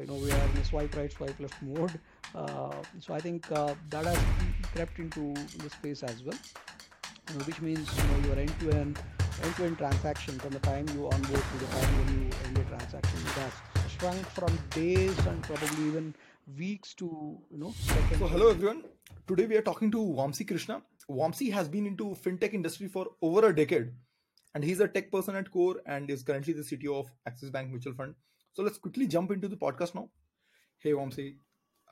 you know we are in a swipe right, swipe left mode. Uh, so I think uh, that has crept into the space as well, you know, which means you know your end-to-end end-to-end transaction from the time you onboard to the time when you end a transaction. It has shrunk from days and probably even weeks to you know seconds. So hello everyone. Today we are talking to Vamsi Krishna. Vamsi has been into fintech industry for over a decade, and he's a tech person at core and is currently the CTO of Axis Bank Mutual Fund. So let's quickly jump into the podcast now. Hey Vamsi,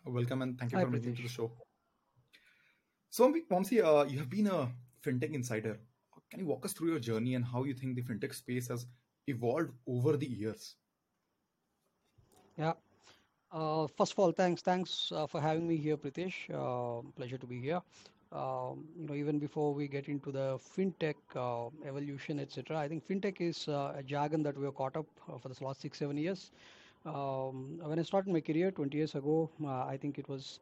welcome and thank you Hi, for coming to the show. So Vamsi, uh, you have been a fintech insider. Can you walk us through your journey and how you think the fintech space has evolved over the years? Yeah. Uh, first of all, thanks, thanks uh, for having me here, Pritesh. Uh, pleasure to be here. Um, you know, even before we get into the fintech uh, evolution, etc., I think fintech is uh, a jargon that we have caught up uh, for the last six, seven years. Um, when I started my career 20 years ago, uh, I think it was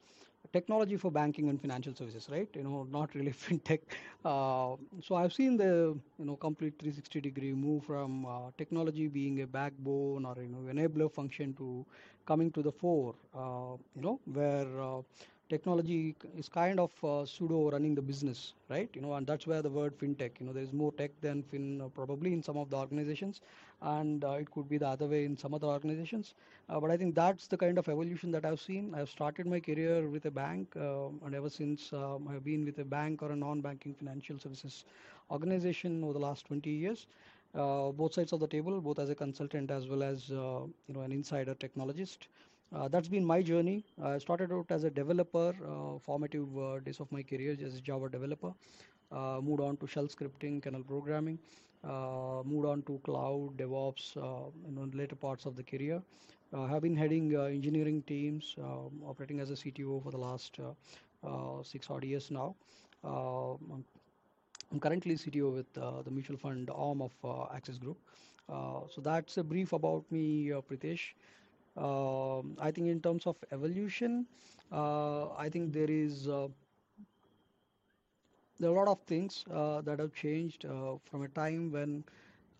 technology for banking and financial services, right? You know, not really fintech. Uh, so I've seen the you know complete 360 degree move from uh, technology being a backbone or you know enabler function to coming to the fore. You know where technology is kind of uh, pseudo running the business, right? You know, and that's where the word fintech. You know, there is more tech than fin uh, probably in some of the organizations, and uh, it could be the other way in some other organizations. Uh, but I think that's the kind of evolution that I've seen. I've started my career with a bank, uh, and ever since um, I've been with a bank or a non-banking financial services organization over the last 20 years. Uh, both sides of the table, both as a consultant as well as uh, you know an insider technologist. Uh, that's been my journey. I started out as a developer, uh, formative uh, days of my career as a Java developer. Uh, moved on to shell scripting, kernel programming. Uh, moved on to cloud, DevOps, uh, you later parts of the career. Uh, have been heading engineering teams, um, operating as a CTO for the last six odd years now. I'm currently CTO with the mutual fund arm of Axis Group. So that's a brief about me, Pritesh. Um, I think in terms of evolution, uh, I think there is uh, there are a lot of things uh, that have changed uh, from a time when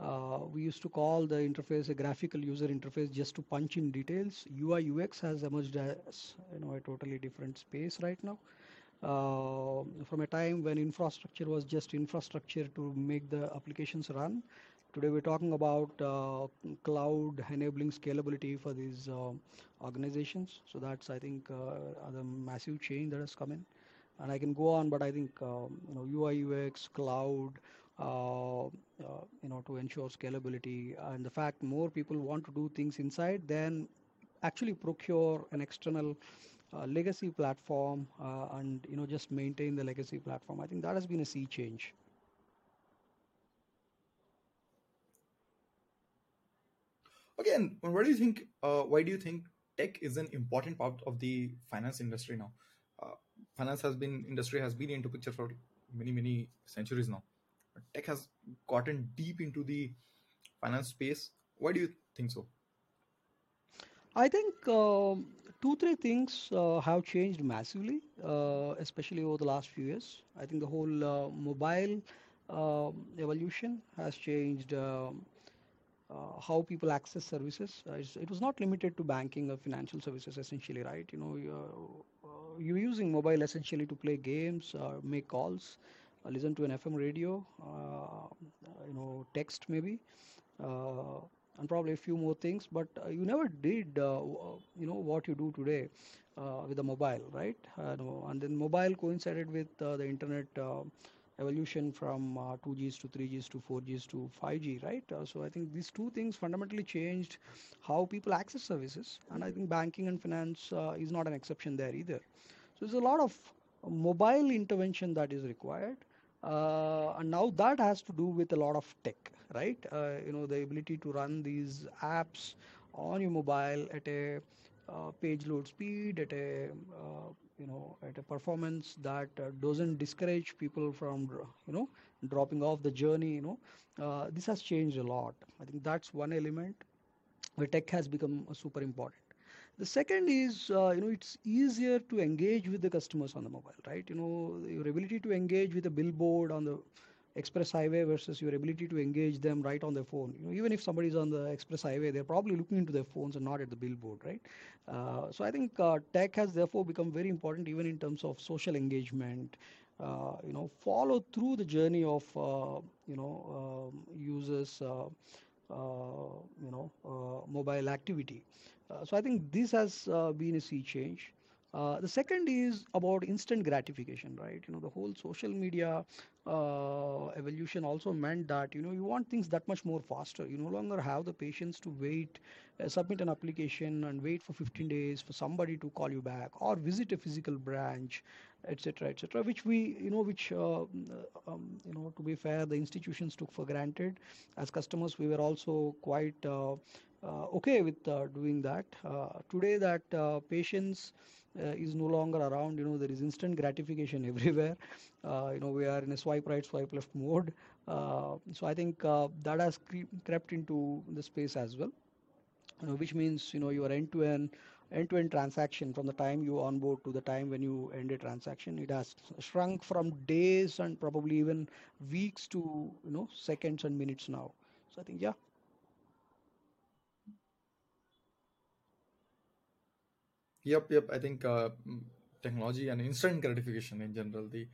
uh, we used to call the interface a graphical user interface just to punch in details. UI UX has emerged as you know a totally different space right now. Uh, from a time when infrastructure was just infrastructure to make the applications run. Today we're talking about uh, cloud enabling scalability for these um organizations. So that's I think uh, the massive change that has come in and I can go on, but I think um, you know UI UX, cloud, uh, uh, you know, to ensure scalability, and the fact more people want to do things inside than actually procure an external uh, legacy platform uh, and you know just maintain the legacy platform. I think that has been a sea change. Again, what do you think? Uh, why do you think tech is an important part of the finance industry now? Uh, finance has been industry has been into picture for many many centuries now. Tech has gotten deep into the finance space. Why do you think so? I think um, two, three things uh, have changed massively, uh, especially over the last few years. I think the whole uh, mobile um evolution has changed um, uh, how people access services. Uh, it was not limited to banking or financial services, essentially, right? You know, you're, uh, you're using mobile essentially to play games, uh, make calls, uh, listen to an FM radio, uh, you know, text maybe uh, and probably a few more things. But uh, you never did, uh, uh, you know, what you do today uh, with the mobile, right? Uh, and then mobile coincided with uh, the internet uh, evolution from uh, 2Gs to 3Gs to 4Gs to 5G, right? Uh, so I think these two things fundamentally changed how people access services, and I think banking and finance uh, is not an exception there either. So there's a lot of mobile intervention that is required. Uh, and now that has to do with a lot of tech, right? Uh, you know, the ability to run these apps on your mobile at a uh, page load speed, at a uh, you know, at a performance that uh, doesn't discourage people from you know dropping off the journey. You know, uh, this has changed a lot. I think that's one element where tech has become uh, super important. The second is, uh, you know, it's easier to engage with the customers on the mobile, right? You know, your ability to engage with a billboard on the express highway versus your ability to engage them right on their phone. You know, even if somebody's on the express highway, they're probably looking into their phones and not at the billboard, right? Uh, so I think uh, tech has therefore become very important even in terms of social engagement. Uh, you know, follow through the journey of uh, you know um, users. Uh, uh, you know, mobile activity. so I think this has been a sea change. Uh, the second is about instant gratification, right? You know, the whole social media uh, evolution also meant that, you know, you want things that much more faster. You no longer have the patience to wait, uh, submit an application and wait for 15 days for somebody to call you back or visit a physical branch, etc., etc., which we, you know, which, uh, um, you know, to be fair, the institutions took for granted. As customers, we were also quite uh, okay with doing that. today, that patience uh, is no longer around you know there is instant gratification everywhere. Uh, you know we are in a swipe right swipe left mode. Uh, so i think that has cre- crept into the space as well. You know, which means you know your end to end end-to-end transaction from the time you onboard to the time when you end a transaction it has shrunk from days and probably even weeks to you know seconds and minutes now. So i think yeah Yep, yep. I think uh, technology and instant gratification in general, the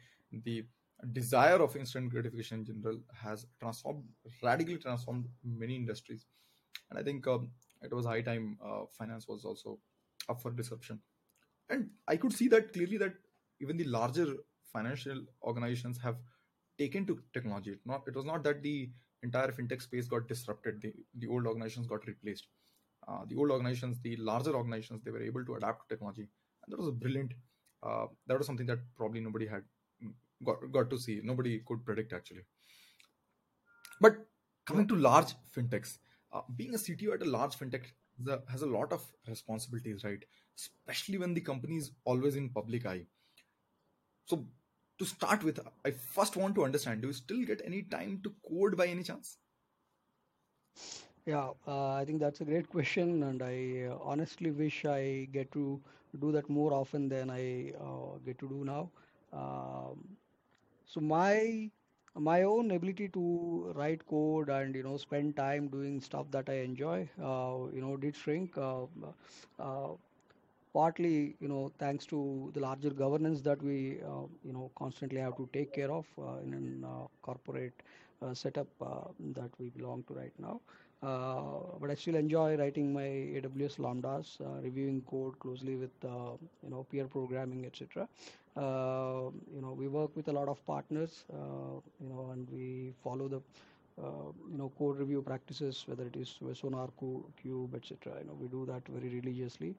the desire of instant gratification in general has transformed radically transformed many industries, and I think um, it was high time uh, finance was also up for disruption, and I could see that clearly that even the larger financial organizations have taken to technology. It not it was not that the entire fintech space got disrupted. The the old organizations got replaced uh, the old organizations, the larger organizations, they were able to adapt to technology, and that was a brilliant. Uh, that was something that probably nobody had got got to see. Nobody could predict actually. But coming to large fintechs, uh, being a CTO at a large fintech a, has a lot of responsibilities, right? Especially when the company is always in public eye. So, to start with, I first want to understand: Do you still get any time to code by any chance? Yeah, uh, I think that's a great question, and I uh, honestly wish I get to do that more often than I uh, get to do now. Um, so my my own ability to write code and you know spend time doing stuff that I enjoy, uh, you know, did shrink. Uh, uh, partly, you know, thanks to the larger governance that we, you know, constantly have to take care of in a corporate setup that we belong to right now. Uh, but I still enjoy writing my AWS Lambdas, uh, reviewing code closely with uh, you know peer programming, etc. you know we work with a lot of partners, you know, and we follow the uh, you know code review practices whether it is sonar cube etc you know we do that very religiously.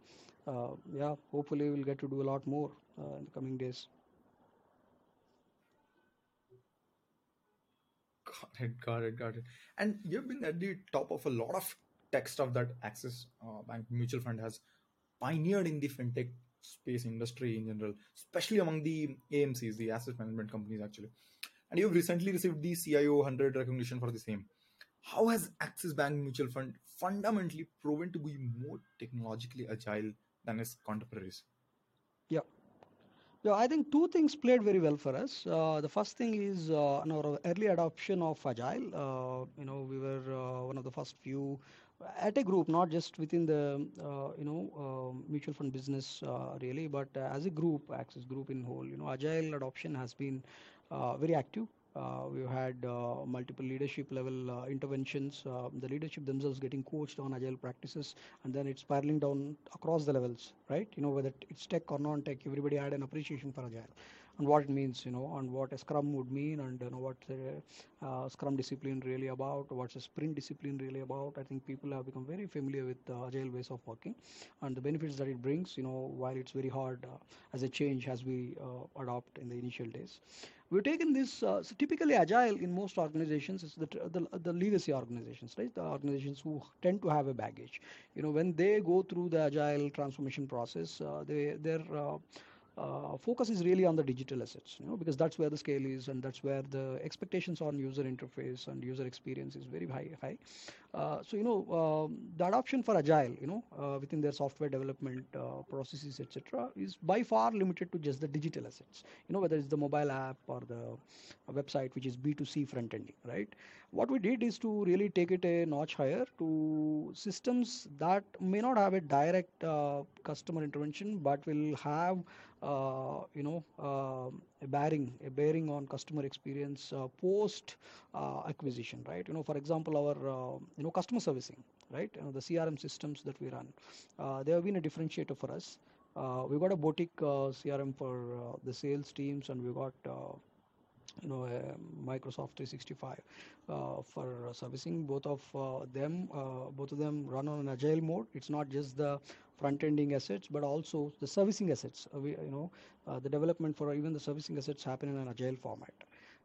Uh, yeah hopefully we'll get to do a lot more uh, in the coming days Got it, got it, got it. And you've been at the top of a lot of tech stuff that Axis uh, Bank Mutual Fund has pioneered in the fintech space industry in general, especially among the AMCs, the asset management companies, actually. And you've recently received the CIO 100 recognition for the same. How has Axis Bank Mutual Fund fundamentally proven to be more technologically agile than its contemporaries? Yeah, I think two things played very well for us. Uh, the first thing is uh, our early adoption of Agile. Uh, you know, we were uh, one of the first few at a group, not just within the uh, you know um, mutual fund business uh, really, but as a group, Axis Group in whole. You know, Agile adoption has been very active. Uh, we've had uh, multiple leadership level uh, interventions, uh, the leadership themselves getting coached on agile practices, and then it's spiraling down across the levels, right? You know, whether it's tech or non-tech, everybody had an appreciation for agile and what it means, you know, and what a Scrum would mean, and you know what a uh, Scrum discipline really about, what's a Sprint discipline really about. I think people have become very familiar with uh, agile ways of working, and the benefits that it brings. You know, while it's very hard uh, as a change as we uh, adopt in the initial days. We've taken this uh, so typically agile in most organizations is the, the, the legacy organizations, right? The organizations who tend to have a baggage. You know, when they go through the agile transformation process, uh, they they're uh, focus is really on the digital assets, you know, because that's where the scale is and that's where the expectations on user interface and user experience is very high. high. Uh, so you know um, the adoption for agile, you know, uh, within their software development uh, processes, etc., is by far limited to just the digital assets. You know, whether it's the mobile app or the website, which is B2C front ending, right? What we did is to really take it a notch higher to systems that may not have a direct uh, customer intervention, but will have uh, you know uh, a bearing a bearing on customer experience uh, post uh, acquisition right? You know for example our uh, you know customer servicing right? You know, the crm systems that we run uh, they have been a differentiator for us. We got a boutique crm for the sales teams and we got you know Microsoft 365 uh, for servicing both of uh, them uh, both of them run on an agile mode it's not just the front ending assets but also the servicing assets we, you know the development for even the servicing assets happen in an agile format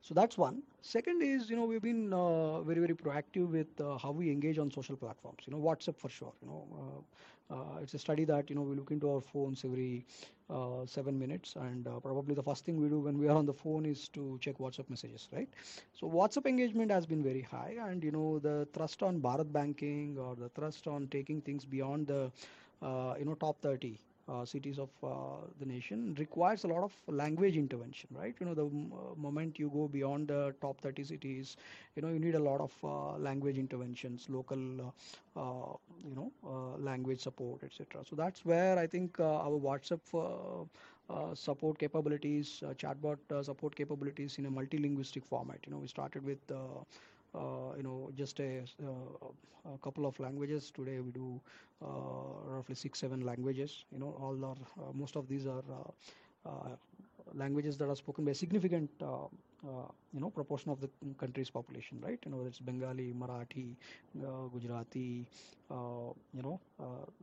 so that's one. Second is, you know, we've been uh, very, very proactive with uh, how we engage on social platforms. You know, WhatsApp for sure. You know, uh, it's a study that you know we look into our phones every uh, seven minutes. And uh, probably the first thing we do when we are on the phone is to check whatsapp messages right? So whatsapp engagement has been very high. And you know the thrust on bharat banking or the thrust on taking things beyond the uh, you know top 30 uh, cities of uh, the nation requires a lot of language intervention right? You know the uh, moment you go beyond the top 30 cities you know you need a lot of uh, language interventions local uh, uh, you know language support etc so that's where i think our whatsapp support capabilities chatbot support capabilities in a multilinguistic format. You know we started with uh, you know just a, uh, a, couple of languages. Today we do uh, roughly six seven languages. You know all are most of these are languages that are spoken by significant uh, uh, you know proportion of the country's population right? You know it's bengali marathi uh, gujarati you know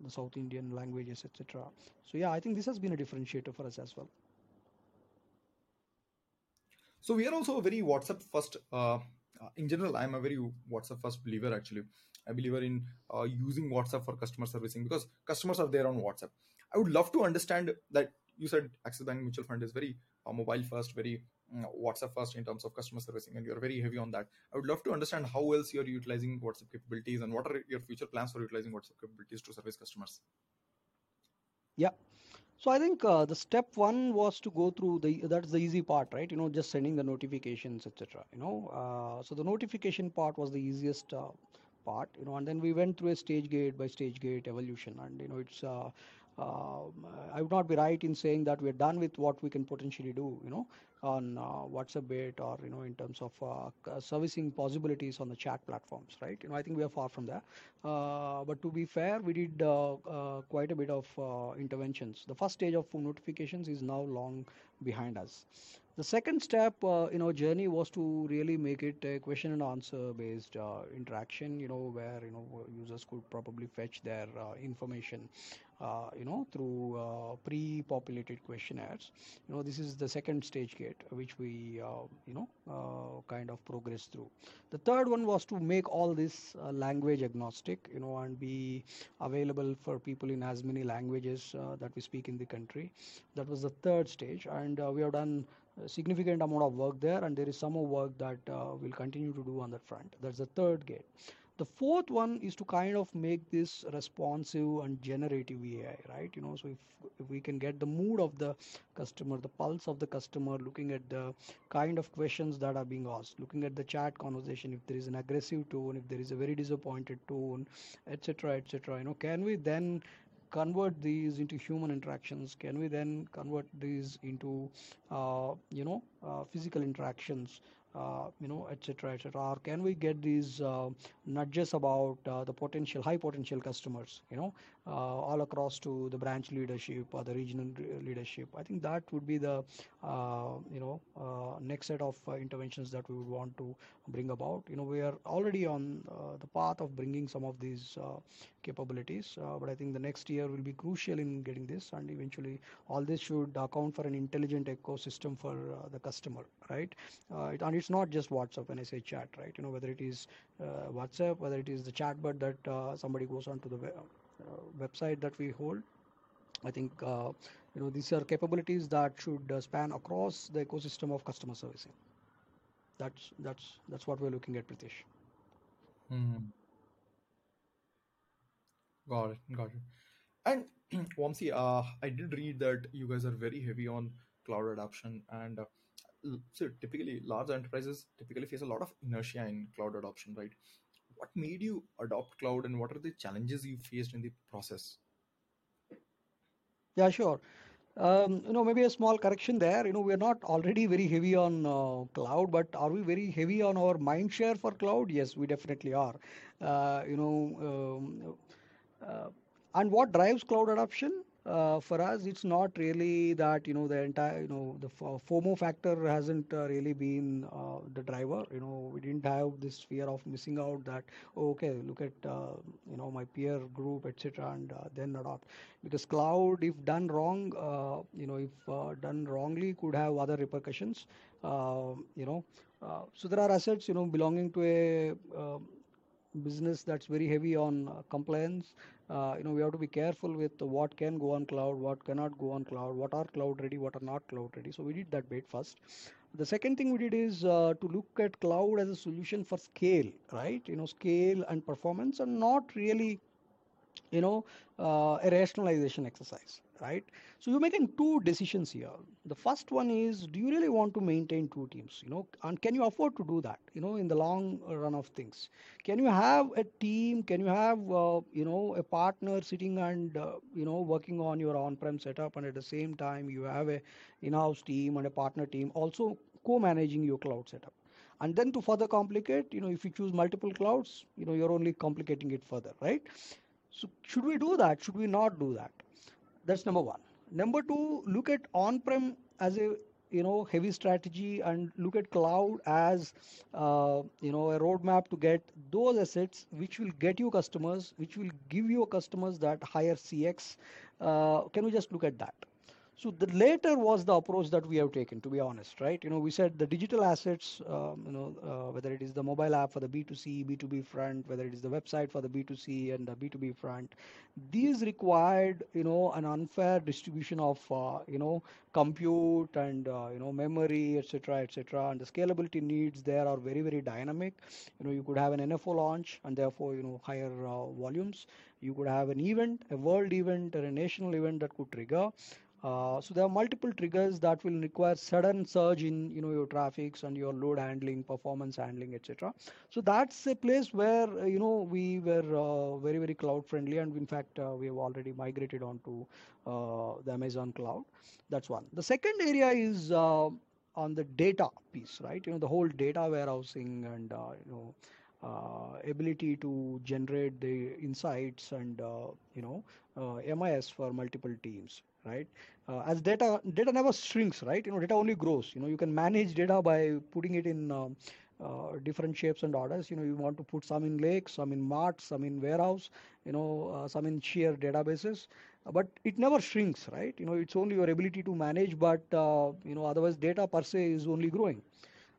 the south indian languages etc so yeah i think this has been a differentiator for us as well. So we are also a very whatsapp first uh, in general i'm a very whatsapp first believer actually. I believer in uh, using whatsapp for customer servicing because customers are there on whatsapp. I would love to understand that you said axis bank mutual fund is very uh, mobile first very uh, whatsapp first in terms of customer servicing and you're very heavy on that. I would love to understand how else you're utilizing whatsapp capabilities and what are your future plans for utilizing whatsapp capabilities to service customers? Yeah so I think uh, the step one was to go through the that's the easy part, right? You know, just sending the notifications, etc. You know, uh, so the notification part was the easiest uh, part, you know, and then we went through a stage gate by stage gate evolution, and you know, it's uh, um, I would not be right in saying that we're done with what we can potentially do, you know, on uh, WhatsApp bit or you know in terms of uh, servicing possibilities on the chat platforms, right? You know, I think we are far from there. Uh, but to be fair, we did quite a bit of interventions. The first stage of notifications is now long behind us. The second step uh, in our journey was to really make it a question and answer based uh, interaction, you know, where, you know, users could probably fetch their uh, information, you know, through uh, pre-populated questionnaires. You know, this is the second stage gate, which we, uh, you know, kind of progress through. The third one was to make all this language agnostic, you know, and be available for people in as many languages that we speak in the country. That was the third stage. And we have done significant amount of work there and there is some more work that uh, we'll continue to do on that front that's the third gate the fourth one is to kind of make this responsive and generative ai right you know so if, if we can get the mood of the customer the pulse of the customer looking at the kind of questions that are being asked looking at the chat conversation if there is an aggressive tone if there is a very disappointed tone etc etc you know can we then convert these into human interactions? Can we then convert these into, uh, you know, uh, physical interactions? Uh, you know, etc., etc. Or can we get these uh, nudges about uh, the potential, high potential customers, you know, uh, all across to the branch leadership or the regional leadership? I think that would be the, uh, you know, uh, next set of interventions that we would want to bring about. You know, we are already on the path of bringing some of these capabilities, but I think the next year will be crucial in getting this, and eventually all this should account for an intelligent ecosystem for the customer, right? It, and it's not just WhatsApp when I say chat, right? You know, whether it is uh, WhatsApp, whether it is the chatbot that uh, somebody goes onto the web, uh, website that we hold. I think uh, you know these are capabilities that should uh, span across the ecosystem of customer servicing. That's that's that's what we're looking at, Pritesh. Mm-hmm. Got it. Got it. And Vamsi, uh, I did read that you guys are very heavy on cloud adoption, and uh, so typically large enterprises typically face a lot of inertia in cloud adoption, right? What made you adopt cloud, and what are the challenges you faced in the process? Yeah, sure. Um, you know, maybe a small correction there. You know, we are not already very heavy on uh, cloud, but are we very heavy on our mind share for cloud? Yes, we definitely are. Uh, you know, um, uh, and what drives cloud adoption? Uh, for us, it's not really that you know the entire you know the FOMO factor hasn't uh, really been uh, the driver. You know, we didn't have this fear of missing out. That oh, okay, look at uh, you know my peer group, etc., and uh, then adopt because cloud, if done wrong, uh, you know, if done wrongly, could have other repercussions. Uh, you know, so there are assets you know belonging to a um business that's very heavy on compliance. Uh, you know, we have to be careful with what can go on cloud, what cannot go on cloud, what are cloud ready, what are not cloud ready. So we did that bit first. The second thing we did is uh, to look at cloud as a solution for scale, right? You know, scale and performance, and not really you know uh, a rationalization exercise right? So you're making two decisions here. The first one is do you really want to maintain two teams you know? And can you afford to do that you know in the long run of things? Can you have a team? Can you have uh, you know a partner sitting and uh, you know working on your on-prem setup and at the same time you have a in-house team and a partner team also co-managing your cloud setup? And then to further complicate you know if you choose multiple clouds you know you're only complicating it further right so should we do that? Should we not do that? That's number one. Number two, look at on-prem as a you know heavy strategy and look at cloud as uh, you know a roadmap to get those assets which will get you customers, which will give you customers that higher CX. Uh, can we just look at that? So the later was the approach that we have taken, to be honest, right? You know, we said the digital assets, um, you know, uh, whether it is the mobile app for the B2C, B2B front, whether it is the website for the B2C and the B2B front, these required, you know, an unfair distribution of, uh, you know, compute and, uh, you know, memory, etc., etc. And the scalability needs there are very, very dynamic. You know, you could have an NFO launch and therefore, you know, higher uh, volumes. You could have an event, a world event or a national event that could trigger. Uh, so there are multiple triggers that will require sudden surge in you know your traffics and your load handling, performance handling, etc. So that's a place where uh, you know we were uh, very very cloud friendly, and in fact uh, we have already migrated onto uh, the Amazon cloud. That's one. The second area is on the data piece, right? You know the whole data warehousing and you know uh, ability to generate the insights and uh, you know uh, MIS for multiple teams, right? Uh, as data data never shrinks, right? You know data only grows. You know you can manage data by putting it in um, uh, different shapes and orders. You know you want to put some in lake, some in mart, some in warehouse, you know uh, some in sheer databases. But it never shrinks, right? You know it's only your ability to manage, but uh, you know otherwise data per se is only growing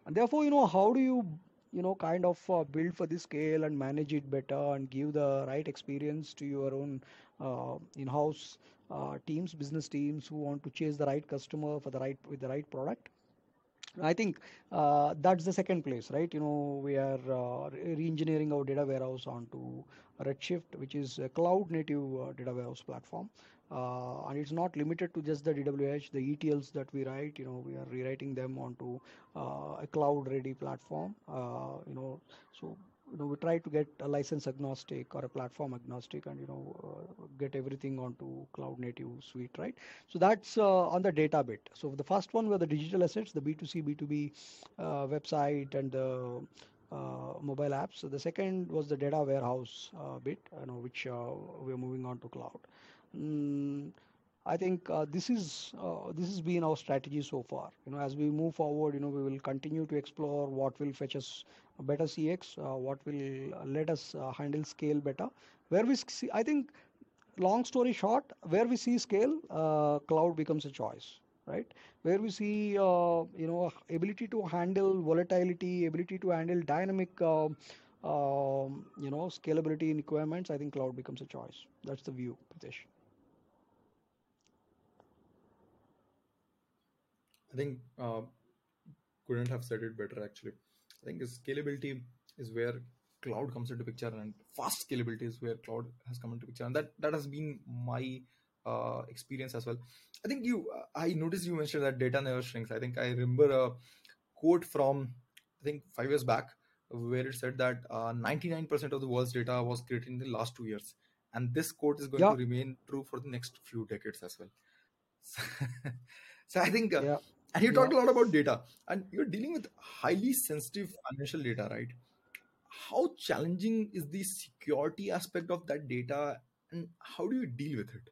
and therefore you know how do you you know kind of uh, build for this scale and manage it better and give the right experience to your own uh, in-house uh, teams business teams who want to chase the right customer for the right with the right product I think uh, that's the second place, right? You know, we are uh, re-engineering our data warehouse onto Redshift, which is a cloud-native uh, data warehouse platform. Uh, and it's not limited to just the DWH, the ETLs that we write. You know, we are rewriting them onto uh, a cloud-ready platform. Uh, you know, so you know we try to get a license agnostic or a platform agnostic, and you know uh, get everything onto cloud-native suite, right? So that's uh, on the data bit. So the first one were the digital assets, the B2C, B2B uh, website and the uh, mobile apps. So the second was the data warehouse uh, bit, you know, which uh, we're moving on to cloud. Mm, I think uh, this is uh, this has been our strategy so far. You know, as we move forward, you know, we will continue to explore what will fetch us better CX, uh, what will uh, let us uh, handle scale better. Where we see, I think long story short, where we see scale, uh, cloud becomes a choice, right? Where we see, uh, you know, ability to handle volatility, ability to handle dynamic, uh, um, you know, scalability requirements, I think cloud becomes a choice. That's the view, Pritesh. I think uh, couldn't have said it better actually. I think scalability is where cloud comes into picture and fast scalability is where cloud has come into picture. And that that has been my uh, experience as well. I think you i noticed you mentioned that data never shrinks. I think i remember a quote from i think five years back where it said that uh, 99% of the world's data was created in the last two years. And this quote is going Yeah, to remain true for the next few decades as well. So i think uh, yeah, and you yeah. talked a lot about data and you're dealing with highly sensitive financial data right how challenging is the security aspect of that data and how do you deal with it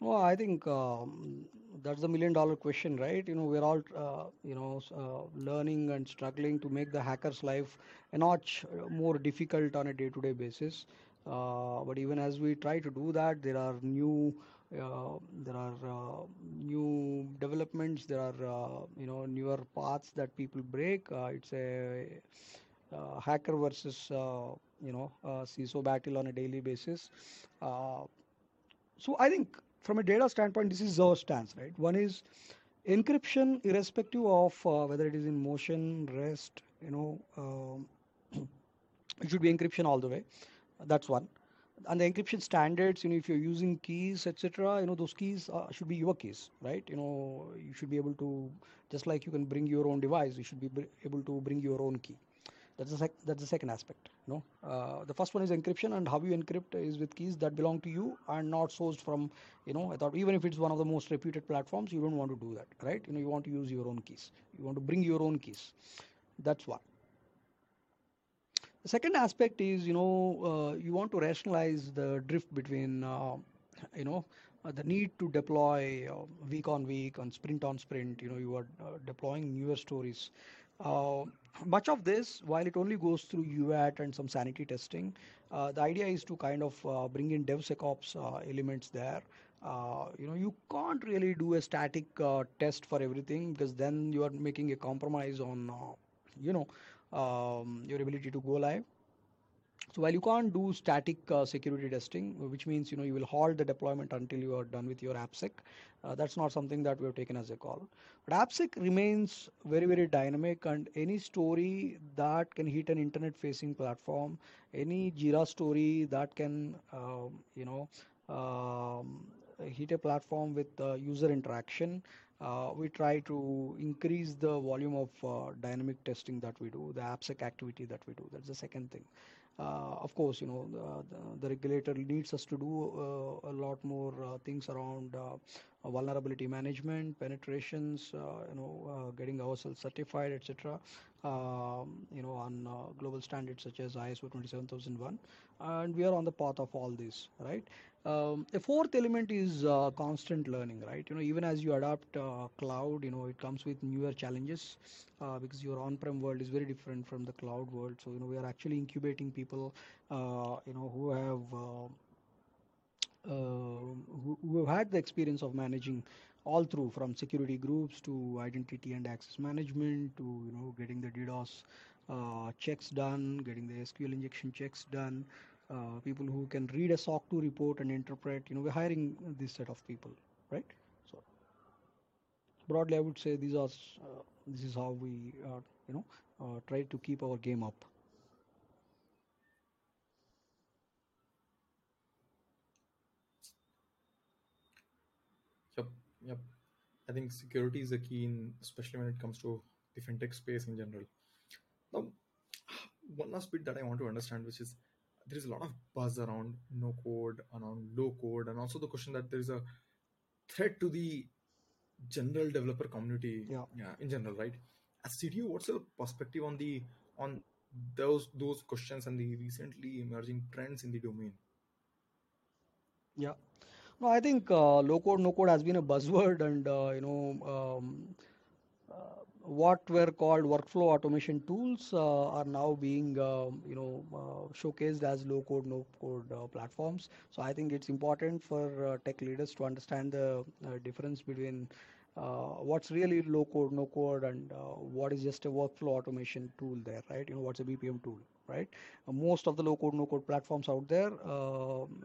Well, I think um, that's the million dollar question, right? You know, we're all, uh, you know, uh, learning and struggling to make the hacker's life a notch uh, more difficult on a day-to-day basis. Uh, but even as we try to do that, there are new, there are uh, new developments. There are, uh, you know, newer paths that people break. Uh, it's a uh, hacker versus, uh, you know, uh, CISO battle on a daily basis. Uh, so I think from a data standpoint, this is our stance, right? One is encryption, irrespective of uh, whether it is in motion, rest, you know, um, it should be encryption all the way. That's one. And the encryption standards, you know, if you're using keys, etc., you know, those keys uh, should be your keys, right? You know, you should be able to, just like you can bring your own device, you should be able to bring your own key. That's the sec- that's the second aspect. You know, uh, the first one is encryption, and how you encrypt is with keys that belong to you and not sourced from. You know, I thought even if it's one of the most reputed platforms, you don't want to do that, right? You know, you want to use your own keys. You want to bring your own keys. That's one. The second aspect is, you know, uh, you want to rationalize the drift between, uh, you know, uh, the need to deploy uh, week on week, on sprint on sprint. You know, you are uh, deploying newer stories. Uh, much of this, while it only goes through UAT and some sanity testing, the idea is to kind of bring in DevSecOps elements there. Uh, you know, you can't really do a static uh, test for everything because then you are making a compromise on, uh, you know, um, your ability to go live. So while you can't do static uh, security testing, which means you know you will halt the deployment until you are done with your AppSec, uh, that's not something that we have taken as a call. But AppSec remains very very dynamic, and any story that can hit an internet-facing platform, any Jira story that can um, you know um, hit a platform with uh, user interaction, uh, we try to increase the volume of uh, dynamic testing that we do, the AppSec activity that we do. That's the second thing. Uh, of course, you know, the, the, the regulator needs us to do uh, a lot more uh, things around uh, vulnerability management, penetrations, uh, you know, uh, getting ourselves certified, etc. Um, you know, on uh, global standards such as ISO 27001, and we are on the path of all this, right? Um, the fourth element is uh, constant learning, right? You know, even as you adapt uh, cloud, you know, it comes with newer challenges uh, because your on-prem world is very different from the cloud world. So, you know, we are actually incubating people, uh, you know, who have uh, uh, who, who have had the experience of managing all through from security groups to identity and access management to you know getting the DDoS uh, checks done, getting the SQL injection checks done. Uh, people who can read a SOC 2 report and interpret. You know, we're hiring this set of people, right? So broadly, I would say these are uh, this is how we uh, you know uh, try to keep our game up. Yep i think security is a key in especially when it comes to the fintech space in general now one last bit that i want to understand which is there is a lot of buzz around no code around low code and also the question that there is a threat to the general developer community Yeah. yeah in general right uh, as cto what's your perspective on the on those those questions and the recently emerging trends in the domain Yeah. No, I think uh, low code, no code has been a buzzword, and uh, you know, um, uh, what were called workflow automation tools uh, are now being, um, you know, uh, showcased as low code, no code uh, platforms. So I think it's important for tech leaders to understand the difference between what's really low code, no code, and what is just a workflow automation tool there, right? You know, what's a BPM tool, right? Most of the low code, no code platforms out there,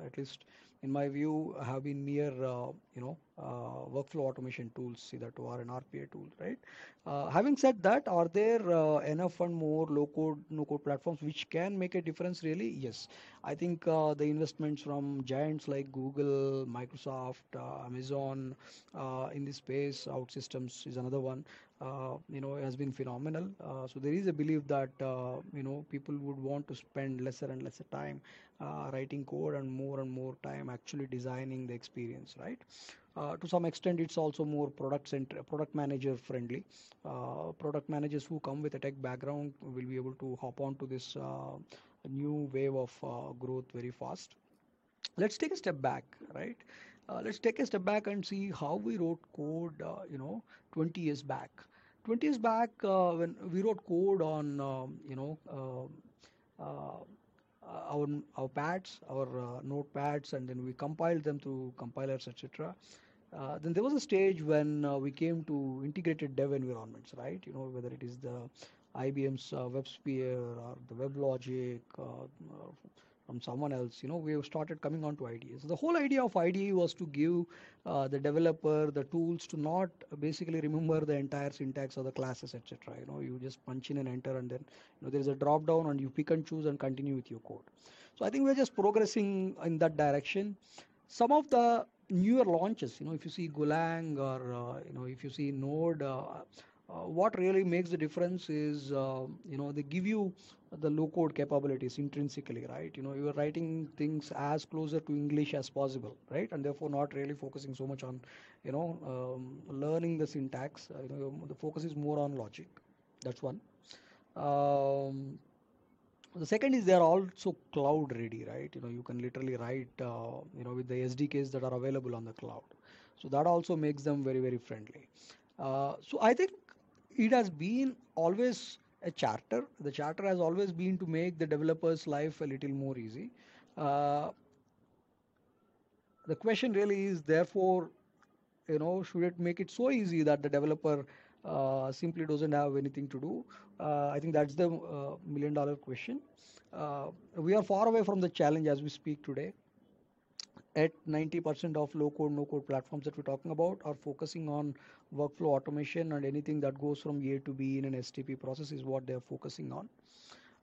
at least in my view, have been mere, uh, you know, uh, workflow automation tools, either to or an RPA tool, right? Uh, having said that, are there uh, enough and more low-code, no-code platforms which can make a difference? Really, yes. I think uh, the investments from giants like Google, Microsoft, uh, Amazon in this space, OutSystems is another one. You know, has been phenomenal. so there is a belief that you know people would want to spend lesser and lesser time writing code and more and more time actually designing the experience, right? Uh, to some extent, it's also more product center, product manager friendly. Uh, product managers who come with a tech background will be able to hop on to this uh, new wave of uh, growth very fast. Let's take a step back, right? Uh, let's take a step back and see how we wrote code, uh, you know, 20 years back. 20 years back, when we wrote code on, um, you know, uh, our our pads, our uh, notepads, and then we compiled them through compilers, etc. Uh, then there was a stage when uh, we came to integrated dev environments, right? You know, whether it is the IBM's uh, WebSphere or the WebLogic, uh, from someone else. You know, we have started coming on to IDEs. The whole idea of IDE was to give uh, the developer the tools to not basically remember the entire syntax of the classes, etc. You know, you just punch in and enter, and then you know there is a drop down, and you pick and choose and continue with your code. So I think we're just progressing in that direction. Some of the newer launches, you know, if you see Golang or uh, you know if you see Node. Uh, uh, what really makes the difference is uh, you know they give you the low code capabilities intrinsically right? You know you are writing things as closer to english as possible right? And therefore not really focusing so much on you know um, learning the syntax. Uh, you know the focus is more on logic. That's one. Um, the second is they are also cloud ready right? You know you can literally write uh, you know with the sdks that are available on the cloud. So that also makes them very very friendly. Uh, so i think it has been always a charter. The charter has always been to make the developer's life a little more easy. Uh, the question really is, therefore, you know, should it make it so easy that the developer uh, simply doesn't have anything to do? Uh, I think that's the uh, million dollar question. Uh, we are far away from the challenge as we speak today at 90% of low code no code platforms that we're talking about are focusing on workflow automation and anything that goes from a to b in an stp process is what they're focusing on.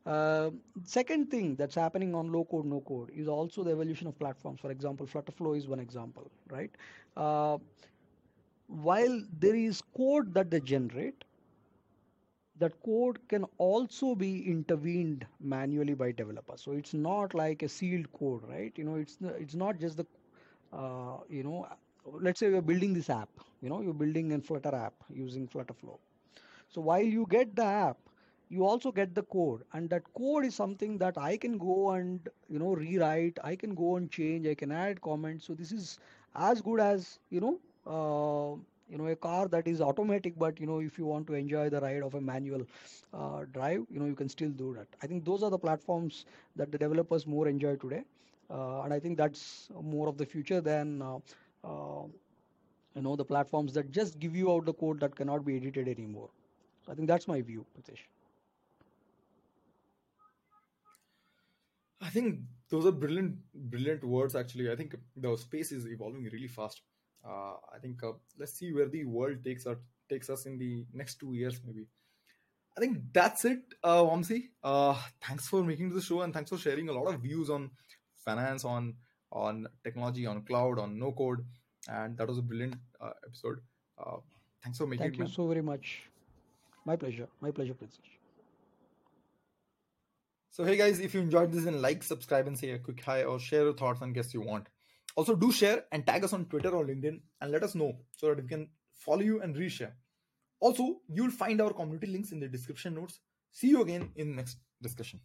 Uh, second thing that's happening on low code no code is also the evolution of platforms. For example flutterflow is one example right? Uh, while there is code that they generate that code can also be intervened manually by developers so it's not like a sealed code right? You know it's it's not just the uh, you know let's say you're building this app you know you're building a flutter app using flutterflow so while you get the app you also get the code and that code is something that i can go and you know rewrite i can go and change i can add comments. So this is as good as you know uh, you know a car that is automatic but you know if you want to enjoy the ride of a manual uh, drive you know you can still do that. I think those are the platforms that the developers more enjoy today. Uh, and i think that's more of the future than uh, uh you know the platforms that just give you out the code that cannot be edited anymore. So i think that's my view Pritesh. i think those are brilliant brilliant words actually. I think the space is evolving really fast uh, I think uh, let's see where the world takes us takes us in the next two years maybe. I think that's it, uh. Uh, thanks for making the show and thanks for sharing a lot of views on finance, on on technology, on cloud, on no code, and that was a brilliant uh, episode. Uh, thanks for making. Thank it, you man. so very much. My pleasure. My pleasure, Pritesh. So hey guys, if you enjoyed this, then like, subscribe, and say a quick hi or share your thoughts and guests you want. Also, do share and tag us on Twitter or LinkedIn and let us know so that we can follow you and reshare. Also, you'll find our community links in the description notes. See you again in next discussion.